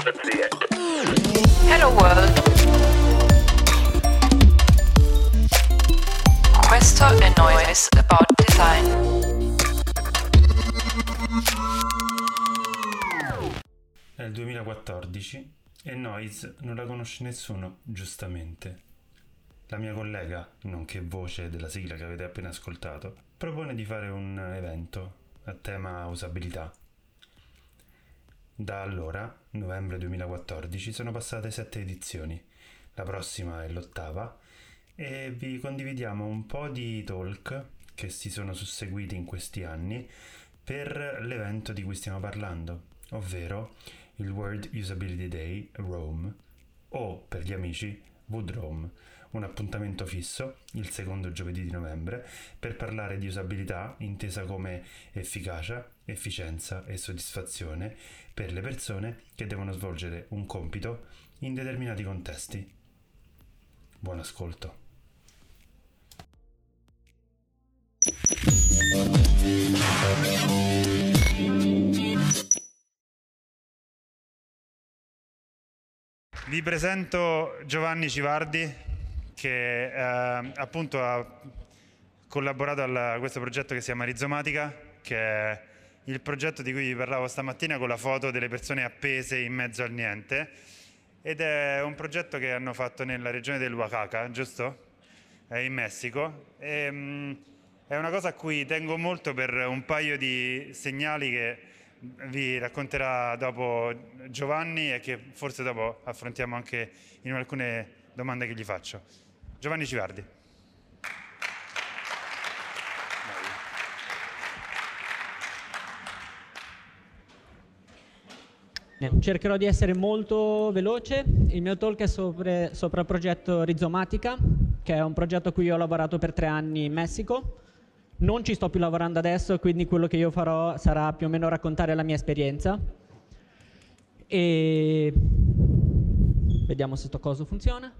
Hello World. Questo è Noise About Design. È il 2014 e Noise non la conosce nessuno, giustamente. La mia collega, nonché voce della sigla che avete appena ascoltato, propone di fare un evento a tema usabilità. Da allora, novembre 2014, sono passate sette edizioni. La prossima è l'ottava e vi condividiamo un po' di talk che si sono susseguiti in questi anni per l'evento di cui stiamo parlando, ovvero il World Usability Day Rome o per gli amici Wood Rome, un appuntamento fisso il secondo giovedì di novembre per parlare di usabilità intesa come efficacia, efficienza e soddisfazione per le persone che devono svolgere un compito in determinati contesti. Buon ascolto. Vi presento Giovanni Civardi che eh, appunto ha collaborato a questo progetto che si chiama Rizomatica, che è il progetto di cui vi parlavo stamattina con la foto delle persone appese in mezzo al niente ed è un progetto che hanno fatto nella regione del Oaxaca, giusto? È in Messico. E, mh, è una cosa a cui tengo molto per un paio di segnali che vi racconterà dopo Giovanni e che forse dopo affrontiamo anche in alcune domande che gli faccio. Giovanni Civardi. Cercherò di essere molto veloce. Il mio talk è sopra, sopra il progetto Rizomatica, che è un progetto a cui ho lavorato per tre anni in Messico. Non ci sto più lavorando adesso, quindi quello che io farò sarà più o meno raccontare la mia esperienza. E vediamo se sto coso funziona.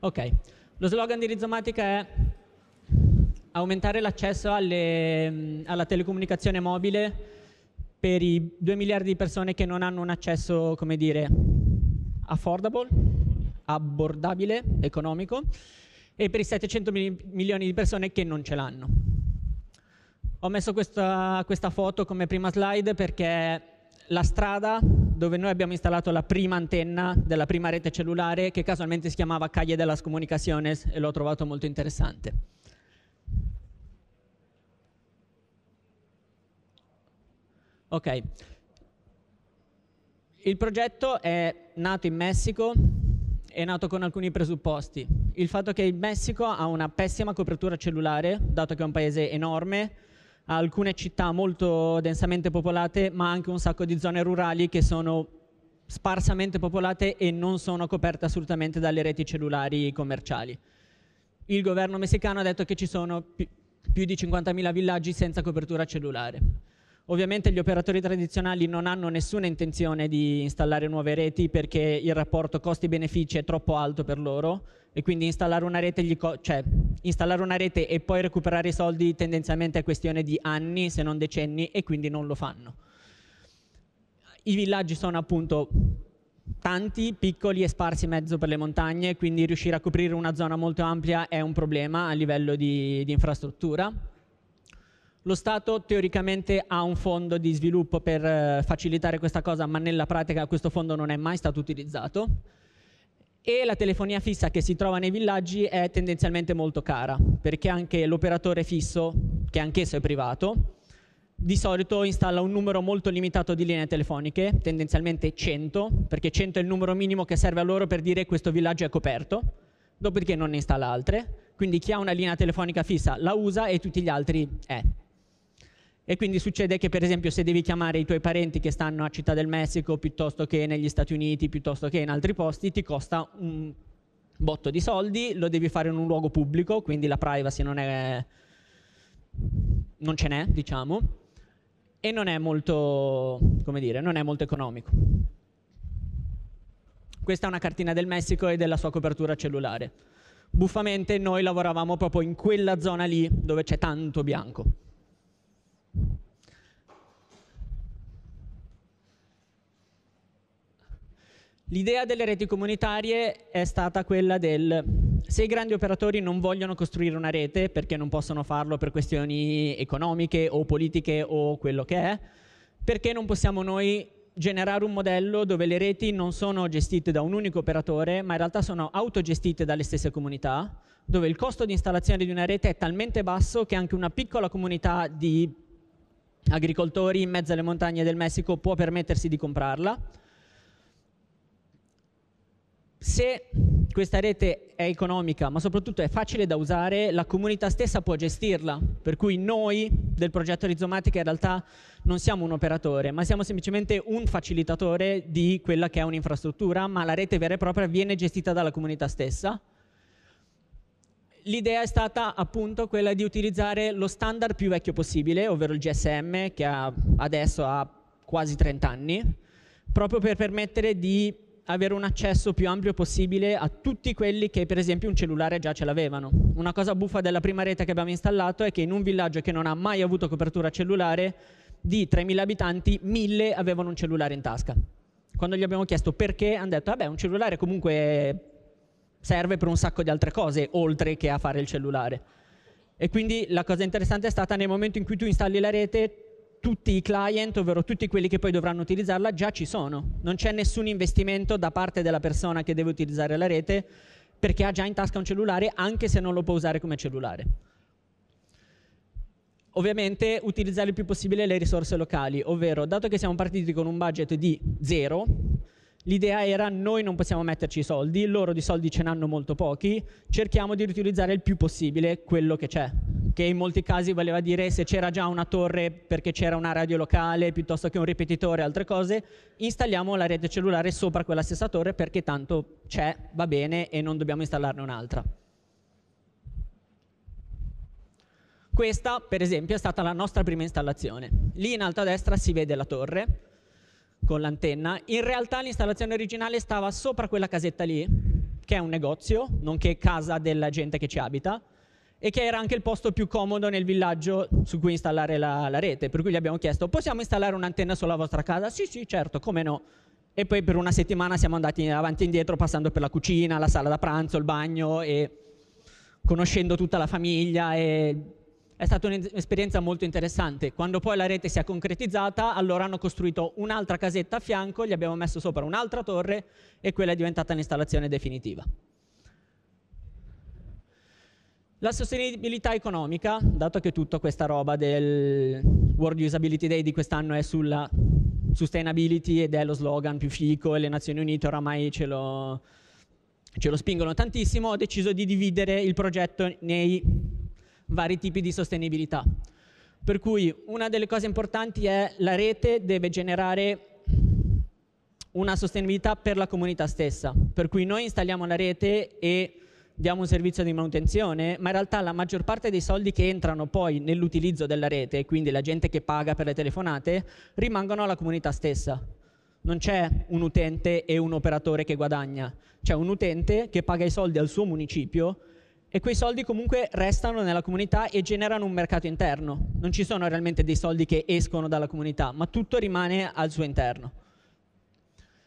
Ok, lo slogan di Rizomatica è aumentare l'accesso alla telecomunicazione mobile per i 2 miliardi di persone che non hanno un accesso, come dire, affordable, abbordabile, economico, e per i 700 milioni di persone che non ce l'hanno. Ho messo questa, questa foto come prima slide perché la strada dove noi abbiamo installato la prima antenna della prima rete cellulare, che casualmente si chiamava Calle de las e l'ho trovato molto interessante. Ok. Il progetto è nato in Messico, è nato con alcuni presupposti. Il fatto che il Messico ha una pessima copertura cellulare, dato che è un paese enorme, ha alcune città molto densamente popolate, ma anche un sacco di zone rurali che sono sparsamente popolate e non sono coperte assolutamente dalle reti cellulari commerciali. Il governo messicano ha detto che ci sono più di 50.000 villaggi senza copertura cellulare. Ovviamente gli operatori tradizionali non hanno nessuna intenzione di installare nuove reti perché il rapporto costi-benefici è troppo alto per loro e quindi installare una, rete cioè, installare una rete e poi recuperare i soldi tendenzialmente è questione di anni se non decenni e quindi non lo fanno. I villaggi sono appunto tanti, piccoli e sparsi in mezzo per le montagne, quindi riuscire a coprire una zona molto ampia è un problema a livello di, di infrastruttura lo Stato teoricamente ha un fondo di sviluppo per eh, facilitare questa cosa, ma nella pratica questo fondo non è mai stato utilizzato. E la telefonia fissa che si trova nei villaggi è tendenzialmente molto cara, perché anche l'operatore fisso, che anch'esso è privato, di solito installa un numero molto limitato di linee telefoniche, tendenzialmente 100, perché 100 è il numero minimo che serve a loro per dire che questo villaggio è coperto, dopodiché non ne installa altre. Quindi chi ha una linea telefonica fissa la usa e tutti gli altri è. E quindi succede che per esempio se devi chiamare i tuoi parenti che stanno a Città del Messico piuttosto che negli Stati Uniti, piuttosto che in altri posti, ti costa un botto di soldi, lo devi fare in un luogo pubblico, quindi la privacy non, è, non ce n'è, diciamo, e non è molto, come dire, non è molto economico. Questa è una cartina del Messico e della sua copertura cellulare. Buffamente noi lavoravamo proprio in quella zona lì dove c'è tanto bianco. L'idea delle reti comunitarie è stata quella del se i grandi operatori non vogliono costruire una rete perché non possono farlo per questioni economiche o politiche o quello che è, perché non possiamo noi generare un modello dove le reti non sono gestite da un unico operatore, ma in realtà sono autogestite dalle stesse comunità, dove il costo di installazione di una rete è talmente basso che anche una piccola comunità di agricoltori in mezzo alle montagne del Messico può permettersi di comprarla. Se questa rete è economica, ma soprattutto è facile da usare, la comunità stessa può gestirla, per cui noi del progetto Rizomatica in realtà non siamo un operatore, ma siamo semplicemente un facilitatore di quella che è un'infrastruttura, ma la rete vera e propria viene gestita dalla comunità stessa. L'idea è stata appunto quella di utilizzare lo standard più vecchio possibile, ovvero il GSM, che ha, adesso ha quasi 30 anni, proprio per permettere di avere un accesso più ampio possibile a tutti quelli che per esempio un cellulare già ce l'avevano. Una cosa buffa della prima rete che abbiamo installato è che in un villaggio che non ha mai avuto copertura cellulare, di 3.000 abitanti, 1.000 avevano un cellulare in tasca. Quando gli abbiamo chiesto perché, hanno detto, vabbè, un cellulare comunque serve per un sacco di altre cose, oltre che a fare il cellulare. E quindi la cosa interessante è stata nel momento in cui tu installi la rete, tutti i client, ovvero tutti quelli che poi dovranno utilizzarla, già ci sono. Non c'è nessun investimento da parte della persona che deve utilizzare la rete perché ha già in tasca un cellulare anche se non lo può usare come cellulare. Ovviamente utilizzare il più possibile le risorse locali, ovvero dato che siamo partiti con un budget di zero, L'idea era noi non possiamo metterci i soldi, loro di soldi ce n'hanno molto pochi, cerchiamo di riutilizzare il più possibile quello che c'è, che in molti casi voleva dire se c'era già una torre perché c'era una radio locale piuttosto che un ripetitore altre cose, installiamo la rete cellulare sopra quella stessa torre perché tanto c'è, va bene e non dobbiamo installarne un'altra. Questa, per esempio, è stata la nostra prima installazione. Lì in alto a destra si vede la torre, con l'antenna. In realtà l'installazione originale stava sopra quella casetta lì, che è un negozio, nonché casa della gente che ci abita, e che era anche il posto più comodo nel villaggio su cui installare la, la rete. Per cui gli abbiamo chiesto, possiamo installare un'antenna sulla vostra casa? Sì, sì, certo, come no. E poi per una settimana siamo andati avanti e indietro passando per la cucina, la sala da pranzo, il bagno e conoscendo tutta la famiglia e è stata un'esperienza molto interessante. Quando poi la rete si è concretizzata, allora hanno costruito un'altra casetta a fianco, gli abbiamo messo sopra un'altra torre e quella è diventata l'installazione definitiva. La sostenibilità economica, dato che tutta questa roba del World Usability Day di quest'anno è sulla sustainability ed è lo slogan più fico e le Nazioni Unite oramai ce lo, ce lo spingono tantissimo, ho deciso di dividere il progetto nei vari tipi di sostenibilità. Per cui una delle cose importanti è la rete deve generare una sostenibilità per la comunità stessa, per cui noi installiamo la rete e diamo un servizio di manutenzione, ma in realtà la maggior parte dei soldi che entrano poi nell'utilizzo della rete, quindi la gente che paga per le telefonate, rimangono alla comunità stessa. Non c'è un utente e un operatore che guadagna, c'è un utente che paga i soldi al suo municipio e quei soldi comunque restano nella comunità e generano un mercato interno. Non ci sono realmente dei soldi che escono dalla comunità, ma tutto rimane al suo interno.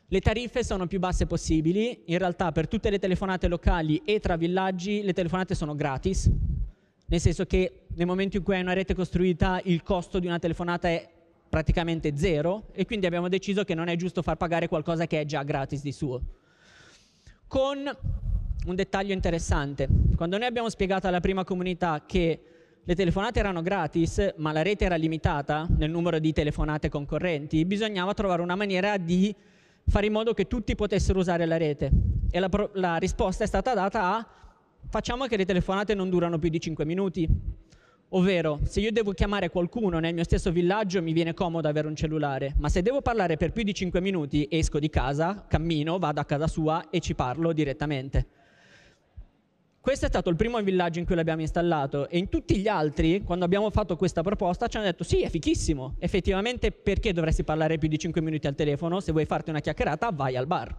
Le tariffe sono più basse possibili, in realtà per tutte le telefonate locali e tra villaggi le telefonate sono gratis, nel senso che nel momento in cui hai una rete costruita il costo di una telefonata è praticamente zero e quindi abbiamo deciso che non è giusto far pagare qualcosa che è già gratis di suo. Con un dettaglio interessante. Quando noi abbiamo spiegato alla prima comunità che le telefonate erano gratis, ma la rete era limitata nel numero di telefonate concorrenti, bisognava trovare una maniera di fare in modo che tutti potessero usare la rete. E la, la risposta è stata data a facciamo che le telefonate non durano più di 5 minuti. Ovvero, se io devo chiamare qualcuno nel mio stesso villaggio mi viene comodo avere un cellulare, ma se devo parlare per più di 5 minuti esco di casa, cammino, vado a casa sua e ci parlo direttamente. Questo è stato il primo villaggio in cui l'abbiamo installato e in tutti gli altri, quando abbiamo fatto questa proposta, ci hanno detto sì, è fichissimo. Effettivamente perché dovresti parlare più di 5 minuti al telefono? Se vuoi farti una chiacchierata, vai al bar.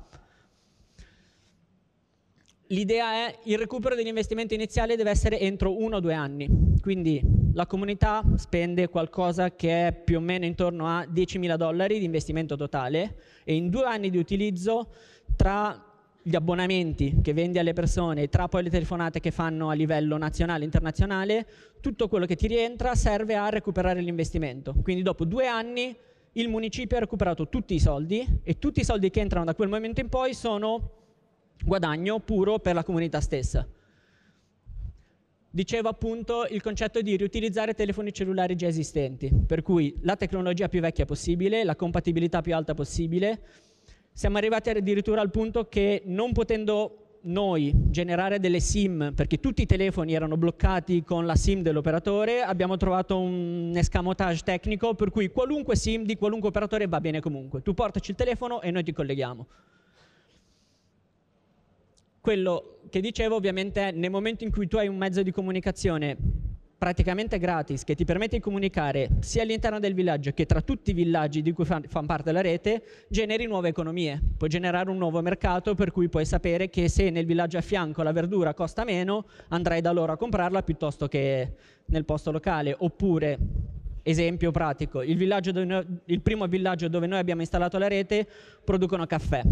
L'idea è il recupero dell'investimento iniziale deve essere entro uno o due anni. Quindi la comunità spende qualcosa che è più o meno intorno a 10.000 dollari di investimento totale e in due anni di utilizzo tra gli abbonamenti che vendi alle persone, tra poi le telefonate che fanno a livello nazionale e internazionale, tutto quello che ti rientra serve a recuperare l'investimento. Quindi dopo due anni il municipio ha recuperato tutti i soldi e tutti i soldi che entrano da quel momento in poi sono guadagno puro per la comunità stessa. Dicevo appunto il concetto di riutilizzare telefoni cellulari già esistenti, per cui la tecnologia più vecchia possibile, la compatibilità più alta possibile, siamo arrivati addirittura al punto che non potendo noi generare delle SIM, perché tutti i telefoni erano bloccati con la SIM dell'operatore, abbiamo trovato un escamotage tecnico per cui qualunque SIM di qualunque operatore va bene comunque. Tu portaci il telefono e noi ti colleghiamo. Quello che dicevo ovviamente è nel momento in cui tu hai un mezzo di comunicazione praticamente gratis che ti permette di comunicare sia all'interno del villaggio che tra tutti i villaggi di cui fanno parte la rete, generi nuove economie. Puoi generare un nuovo mercato per cui puoi sapere che se nel villaggio a fianco la verdura costa meno, andrai da loro a comprarla piuttosto che nel posto locale. Oppure, esempio pratico, il, noi, il primo villaggio dove noi abbiamo installato la rete producono caffè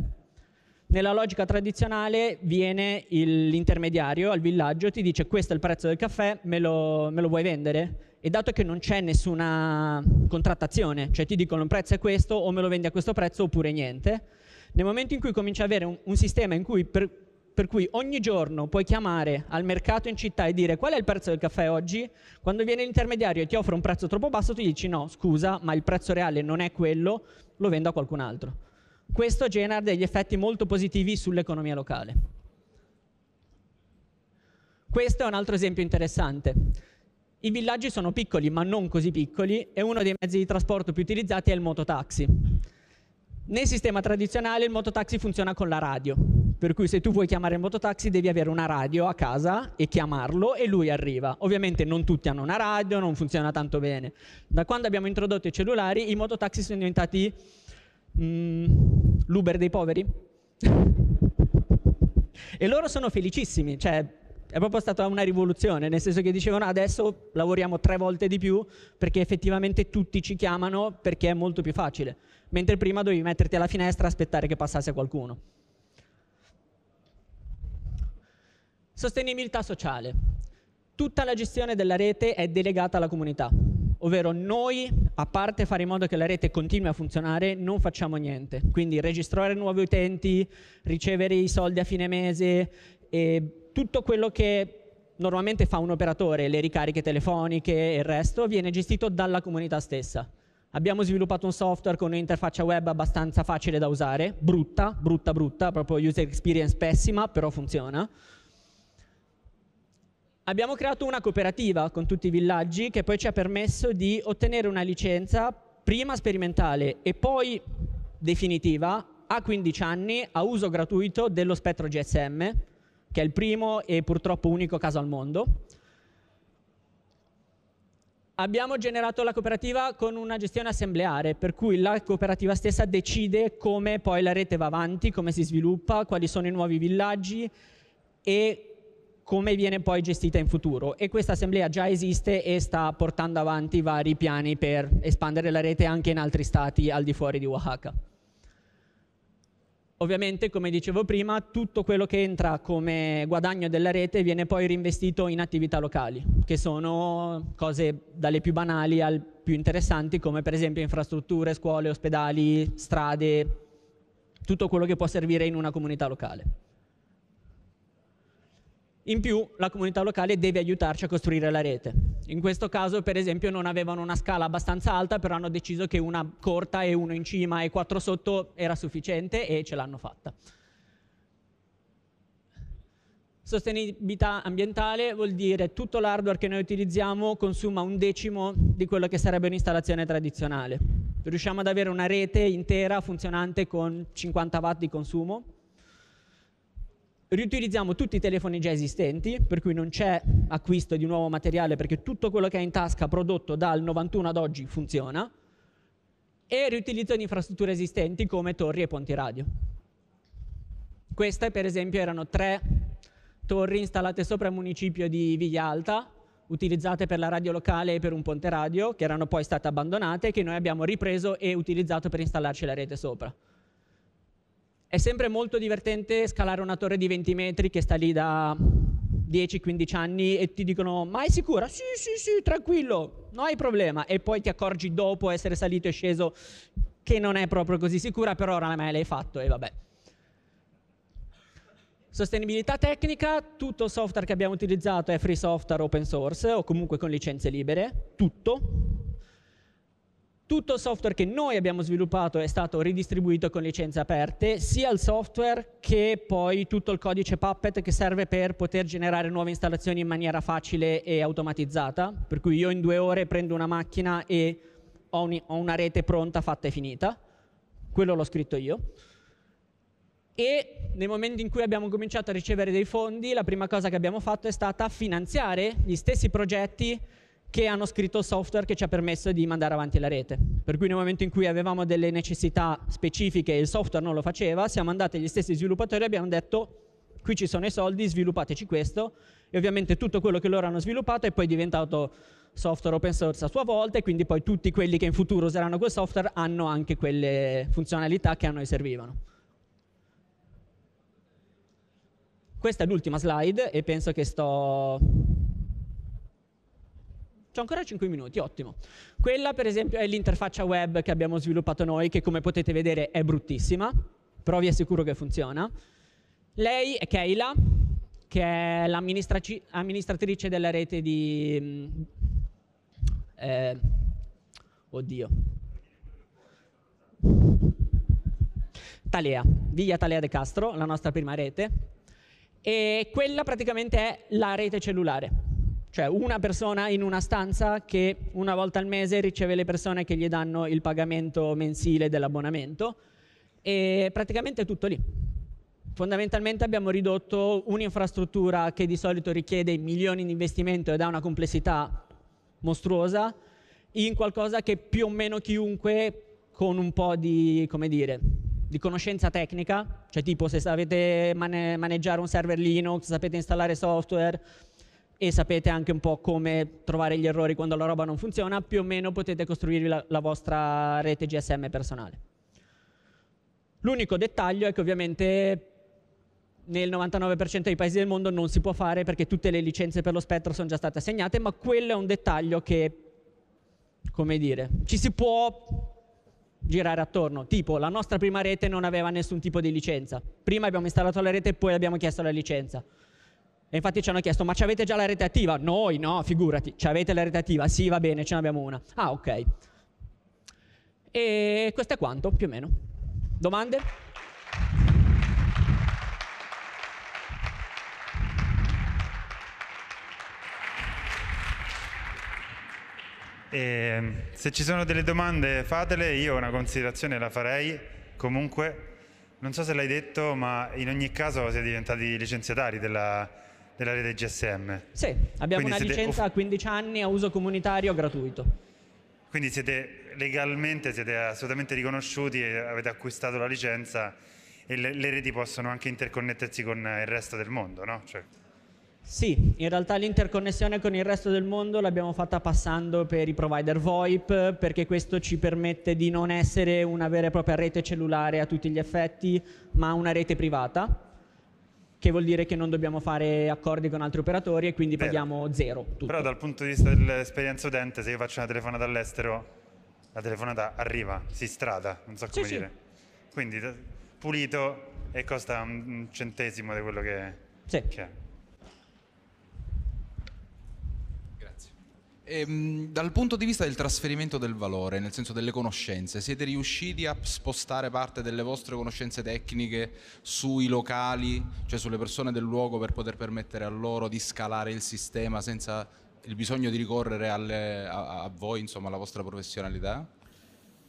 nella logica tradizionale viene l'intermediario al villaggio, ti dice questo è il prezzo del caffè, me lo, me lo vuoi vendere? E dato che non c'è nessuna contrattazione, cioè ti dicono il prezzo è questo o me lo vendi a questo prezzo oppure niente, nel momento in cui cominci ad avere un, un sistema cui per, per cui ogni giorno puoi chiamare al mercato in città e dire qual è il prezzo del caffè oggi, quando viene l'intermediario e ti offre un prezzo troppo basso, tu dici no, scusa, ma il prezzo reale non è quello, lo vendo a qualcun altro. Questo genera degli effetti molto positivi sull'economia locale. Questo è un altro esempio interessante. I villaggi sono piccoli, ma non così piccoli, e uno dei mezzi di trasporto più utilizzati è il mototaxi. Nel sistema tradizionale il mototaxi funziona con la radio, per cui se tu vuoi chiamare il mototaxi devi avere una radio a casa e chiamarlo e lui arriva. Ovviamente non tutti hanno una radio, non funziona tanto bene. Da quando abbiamo introdotto i cellulari i mototaxi sono diventati mm, l'Uber dei poveri? e loro sono felicissimi, cioè è proprio stata una rivoluzione, nel senso che dicevano adesso lavoriamo tre volte di più perché effettivamente tutti ci chiamano perché è molto più facile, mentre prima dovevi metterti alla finestra e aspettare che passasse qualcuno. Sostenibilità sociale. Tutta la gestione della rete è delegata alla comunità ovvero noi, a parte fare in modo che la rete continui a funzionare, non facciamo niente. Quindi registrare nuovi utenti, ricevere i soldi a fine mese, e tutto quello che normalmente fa un operatore, le ricariche telefoniche e il resto, viene gestito dalla comunità stessa. Abbiamo sviluppato un software con un'interfaccia web abbastanza facile da usare, brutta, brutta, brutta, proprio user experience pessima, però funziona Abbiamo creato una cooperativa con tutti i villaggi che poi ci ha permesso di ottenere una licenza prima sperimentale e poi definitiva a 15 anni a uso gratuito dello spettro GSM, che è il primo e purtroppo unico caso al mondo. Abbiamo generato la cooperativa con una gestione assembleare, per cui la cooperativa stessa decide come poi la rete va avanti, come si sviluppa, quali sono i nuovi villaggi e come viene poi gestita in futuro e questa assemblea già esiste e sta portando avanti vari piani per espandere la rete anche in altri stati al di fuori di Oaxaca. Ovviamente, come dicevo prima, tutto quello che entra come guadagno della rete viene poi reinvestito in attività locali, che sono cose dalle più banali al più interessanti, come per esempio infrastrutture, scuole, ospedali, strade, tutto quello che può servire in una comunità locale. In più la comunità locale deve aiutarci a costruire la rete. In questo caso, per esempio, non avevano una scala abbastanza alta, però hanno deciso che una corta e uno in cima e quattro sotto era sufficiente e ce l'hanno fatta. Sostenibilità ambientale vuol dire tutto l'hardware che noi utilizziamo consuma un decimo di quello che sarebbe un'installazione tradizionale. Riusciamo ad avere una rete intera funzionante con 50 watt di consumo riutilizziamo tutti i telefoni già esistenti, per cui non c'è acquisto di nuovo materiale perché tutto quello che è in tasca prodotto dal 91 ad oggi funziona, e riutilizzo di infrastrutture esistenti come torri e ponti radio. Queste per esempio erano tre torri installate sopra il municipio di Viglia Alta, utilizzate per la radio locale e per un ponte radio, che erano poi state abbandonate, che noi abbiamo ripreso e utilizzato per installarci la rete sopra. È sempre molto divertente scalare una torre di 20 metri che sta lì da 10-15 anni e ti dicono ma è sicura? Sì, sì, sì, tranquillo, non hai problema. E poi ti accorgi dopo essere salito e sceso che non è proprio così sicura, però oramai l'hai fatto e vabbè. Sostenibilità tecnica, tutto il software che abbiamo utilizzato è free software open source o comunque con licenze libere, tutto. Tutto il software che noi abbiamo sviluppato è stato ridistribuito con licenze aperte, sia il software che poi tutto il codice Puppet che serve per poter generare nuove installazioni in maniera facile e automatizzata, per cui io in due ore prendo una macchina e ho, un, ho una rete pronta, fatta e finita. Quello l'ho scritto io. E nel momento in cui abbiamo cominciato a ricevere dei fondi, la prima cosa che abbiamo fatto è stata finanziare gli stessi progetti che hanno scritto il software che ci ha permesso di mandare avanti la rete. Per cui nel momento in cui avevamo delle necessità specifiche e il software non lo faceva, siamo andati agli stessi sviluppatori e abbiamo detto qui ci sono i soldi, sviluppateci questo e ovviamente tutto quello che loro hanno sviluppato è poi diventato software open source a sua volta e quindi poi tutti quelli che in futuro useranno quel software hanno anche quelle funzionalità che a noi servivano. Questa è l'ultima slide e penso che sto c'ho ancora 5 minuti, ottimo. Quella per esempio è l'interfaccia web che abbiamo sviluppato noi, che come potete vedere è bruttissima, però vi assicuro che funziona. Lei è Keila, che è l'amministratrice della rete di... Mm, eh, oddio. Talea, Via Talea de Castro, la nostra prima rete. E quella praticamente è la rete cellulare cioè una persona in una stanza che una volta al mese riceve le persone che gli danno il pagamento mensile dell'abbonamento e praticamente è tutto lì. Fondamentalmente abbiamo ridotto un'infrastruttura che di solito richiede milioni di investimento ed ha una complessità mostruosa in qualcosa che più o meno chiunque con un po' di, come dire, di conoscenza tecnica, cioè tipo se sapete maneggiare un server Linux, sapete installare software, e sapete anche un po' come trovare gli errori quando la roba non funziona, più o meno potete costruirvi la, la vostra rete GSM personale. L'unico dettaglio è che ovviamente nel 99% dei paesi del mondo non si può fare perché tutte le licenze per lo spettro sono già state assegnate, ma quello è un dettaglio che, come dire, ci si può girare attorno. Tipo, la nostra prima rete non aveva nessun tipo di licenza. Prima abbiamo installato la rete e poi abbiamo chiesto la licenza. E infatti ci hanno chiesto, ma ci avete già la rete attiva? Noi no, figurati, ci avete la rete attiva? Sì, va bene, ce n'abbiamo una. Ah, ok. E questo è quanto, più o meno. Domande? E se ci sono delle domande fatele, io una considerazione la farei. Comunque, non so se l'hai detto, ma in ogni caso siete diventati licenziatari della, della rete GSM. Sì, abbiamo Quindi una licenza a 15 anni a uso comunitario gratuito. Quindi siete legalmente, siete assolutamente riconosciuti avete acquistato la licenza e le, le reti possono anche interconnettersi con il resto del mondo, no? Cioè... Sì, in realtà l'interconnessione con il resto del mondo l'abbiamo fatta passando per i provider VoIP perché questo ci permette di non essere una vera e propria rete cellulare a tutti gli effetti, ma una rete privata che vuol dire che non dobbiamo fare accordi con altri operatori e quindi Vero. paghiamo zero. Tutto. Però dal punto di vista dell'esperienza utente, se io faccio una telefonata all'estero, la telefonata arriva, si strada, non so come sì, dire. Sì. Quindi pulito e costa un centesimo di quello che, sì. che è. Ehm, dal punto di vista del trasferimento del valore, nel senso delle conoscenze, siete riusciti a spostare parte delle vostre conoscenze tecniche sui locali, cioè sulle persone del luogo per poter permettere a loro di scalare il sistema senza il bisogno di ricorrere alle, a, a voi, insomma, alla vostra professionalità?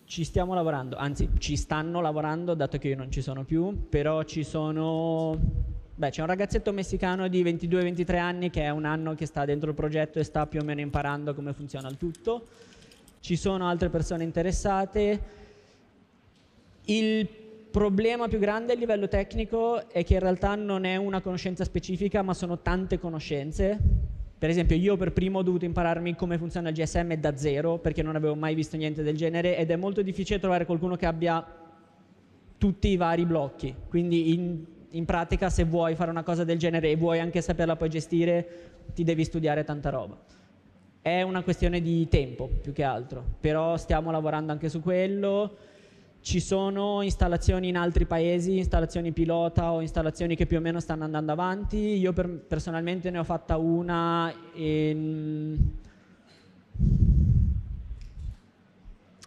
Ci stiamo lavorando, anzi ci stanno lavorando dato che io non ci sono più, però ci sono Beh, c'è un ragazzetto messicano di 22-23 anni che è un anno che sta dentro il progetto e sta più o meno imparando come funziona il tutto. Ci sono altre persone interessate. Il problema più grande a livello tecnico è che in realtà non è una conoscenza specifica, ma sono tante conoscenze Per esempio, io per primo ho dovuto impararmi come funziona il GSM da zero perché non avevo mai visto niente del genere ed è molto difficile trovare qualcuno che abbia tutti i vari blocchi. Quindi in, in pratica se vuoi fare una cosa del genere e vuoi anche saperla poi gestire, ti devi studiare tanta roba. È una questione di tempo più che altro, però stiamo lavorando anche su quello. Ci sono installazioni in altri paesi, installazioni pilota o installazioni che più o meno stanno andando avanti. Io per, personalmente ne ho fatta una in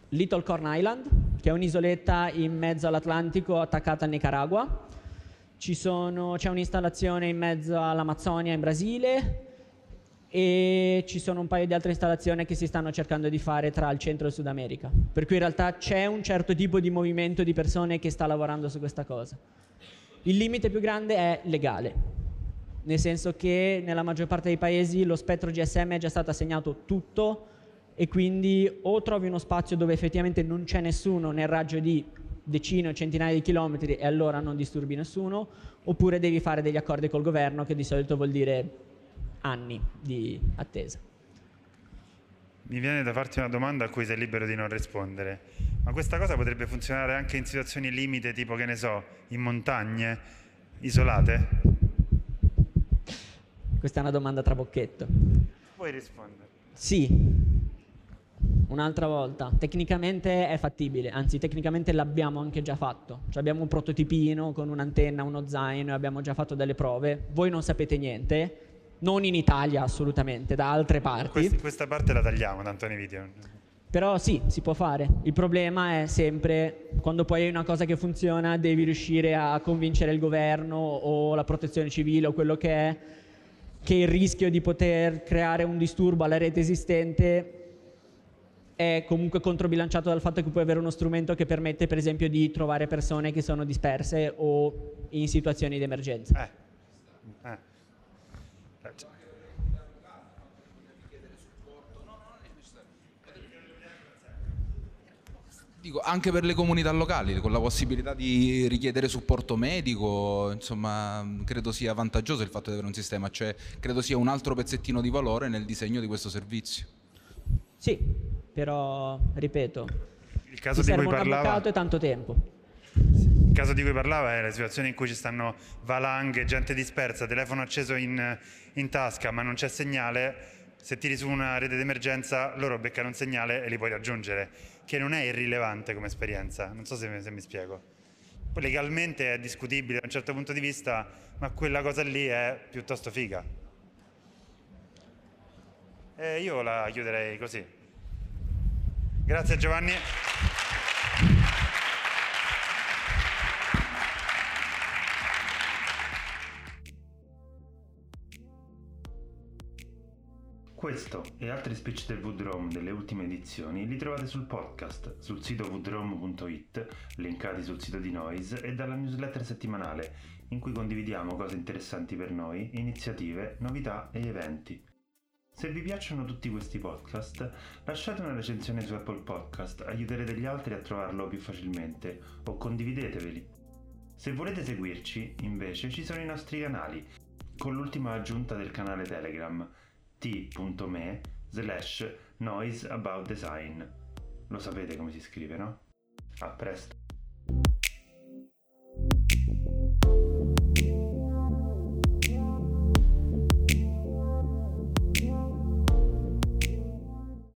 Little Corn Island, che è un'isoletta in mezzo all'Atlantico attaccata al Nicaragua. Sono, c'è un'installazione in mezzo all'Amazzonia in Brasile e ci sono un paio di altre installazioni che si stanno cercando di fare tra il centro e il Sud America. Per cui in realtà c'è un certo tipo di movimento di persone che sta lavorando su questa cosa. Il limite più grande è legale, nel senso che nella maggior parte dei paesi lo spettro GSM è già stato assegnato tutto e quindi o trovi uno spazio dove effettivamente non c'è nessuno nel raggio di decine o centinaia di chilometri e allora non disturbi nessuno, oppure devi fare degli accordi col governo che di solito vuol dire anni di attesa. Mi viene da farti una domanda a cui sei libero di non rispondere, ma questa cosa potrebbe funzionare anche in situazioni limite, tipo che ne so, in montagne isolate? Questa è una domanda trabocchetto. Puoi rispondere. Sì, un'altra volta. Tecnicamente è fattibile, anzi tecnicamente l'abbiamo anche già fatto. Cioè abbiamo un prototipino con un'antenna, uno zaino e abbiamo già fatto delle prove. Voi non sapete niente, non in Italia assolutamente, da altre parti. Questi, questa parte la tagliamo tanto nei video. Però sì, si può fare. Il problema è sempre quando poi hai una cosa che funziona, devi riuscire a convincere il governo o la protezione civile o quello che è, che il rischio di poter creare un disturbo alla rete esistente è comunque controbilanciato dal fatto che puoi avere uno strumento che permette per esempio di trovare persone che sono disperse o in situazioni di emergenza. Eh. Eh. Dico, anche per le comunità locali, con la possibilità di richiedere supporto medico, insomma, credo sia vantaggioso il fatto di avere un sistema, cioè credo sia un altro pezzettino di valore nel disegno di questo servizio. Sì, però, ripeto, il caso di cui parlava... e tanto tempo. Il caso di cui parlava è la situazione in cui ci stanno valanghe, gente dispersa, telefono acceso in, in tasca ma non c'è segnale se tiri su una rete d'emergenza loro beccano un segnale e li puoi raggiungere, che non è irrilevante come esperienza, non so se, se mi spiego. Legalmente è discutibile da un certo punto di vista, ma quella cosa lì è piuttosto figa. E io la chiuderei così. Grazie Giovanni. Questo e altri speech del Woodrome delle ultime edizioni li trovate sul podcast, sul sito woodrome.it, linkati sul sito di Noise e dalla newsletter settimanale, in cui condividiamo cose interessanti per noi, iniziative, novità e eventi. Se vi piacciono tutti questi podcast, lasciate una recensione su Apple Podcast, aiuterete gli altri a trovarlo più facilmente o condivideteveli. Se volete seguirci, invece, ci sono i nostri canali, con l'ultima aggiunta del canale Telegram t.me slash noise about design. Lo sapete come si scrive, no? A presto!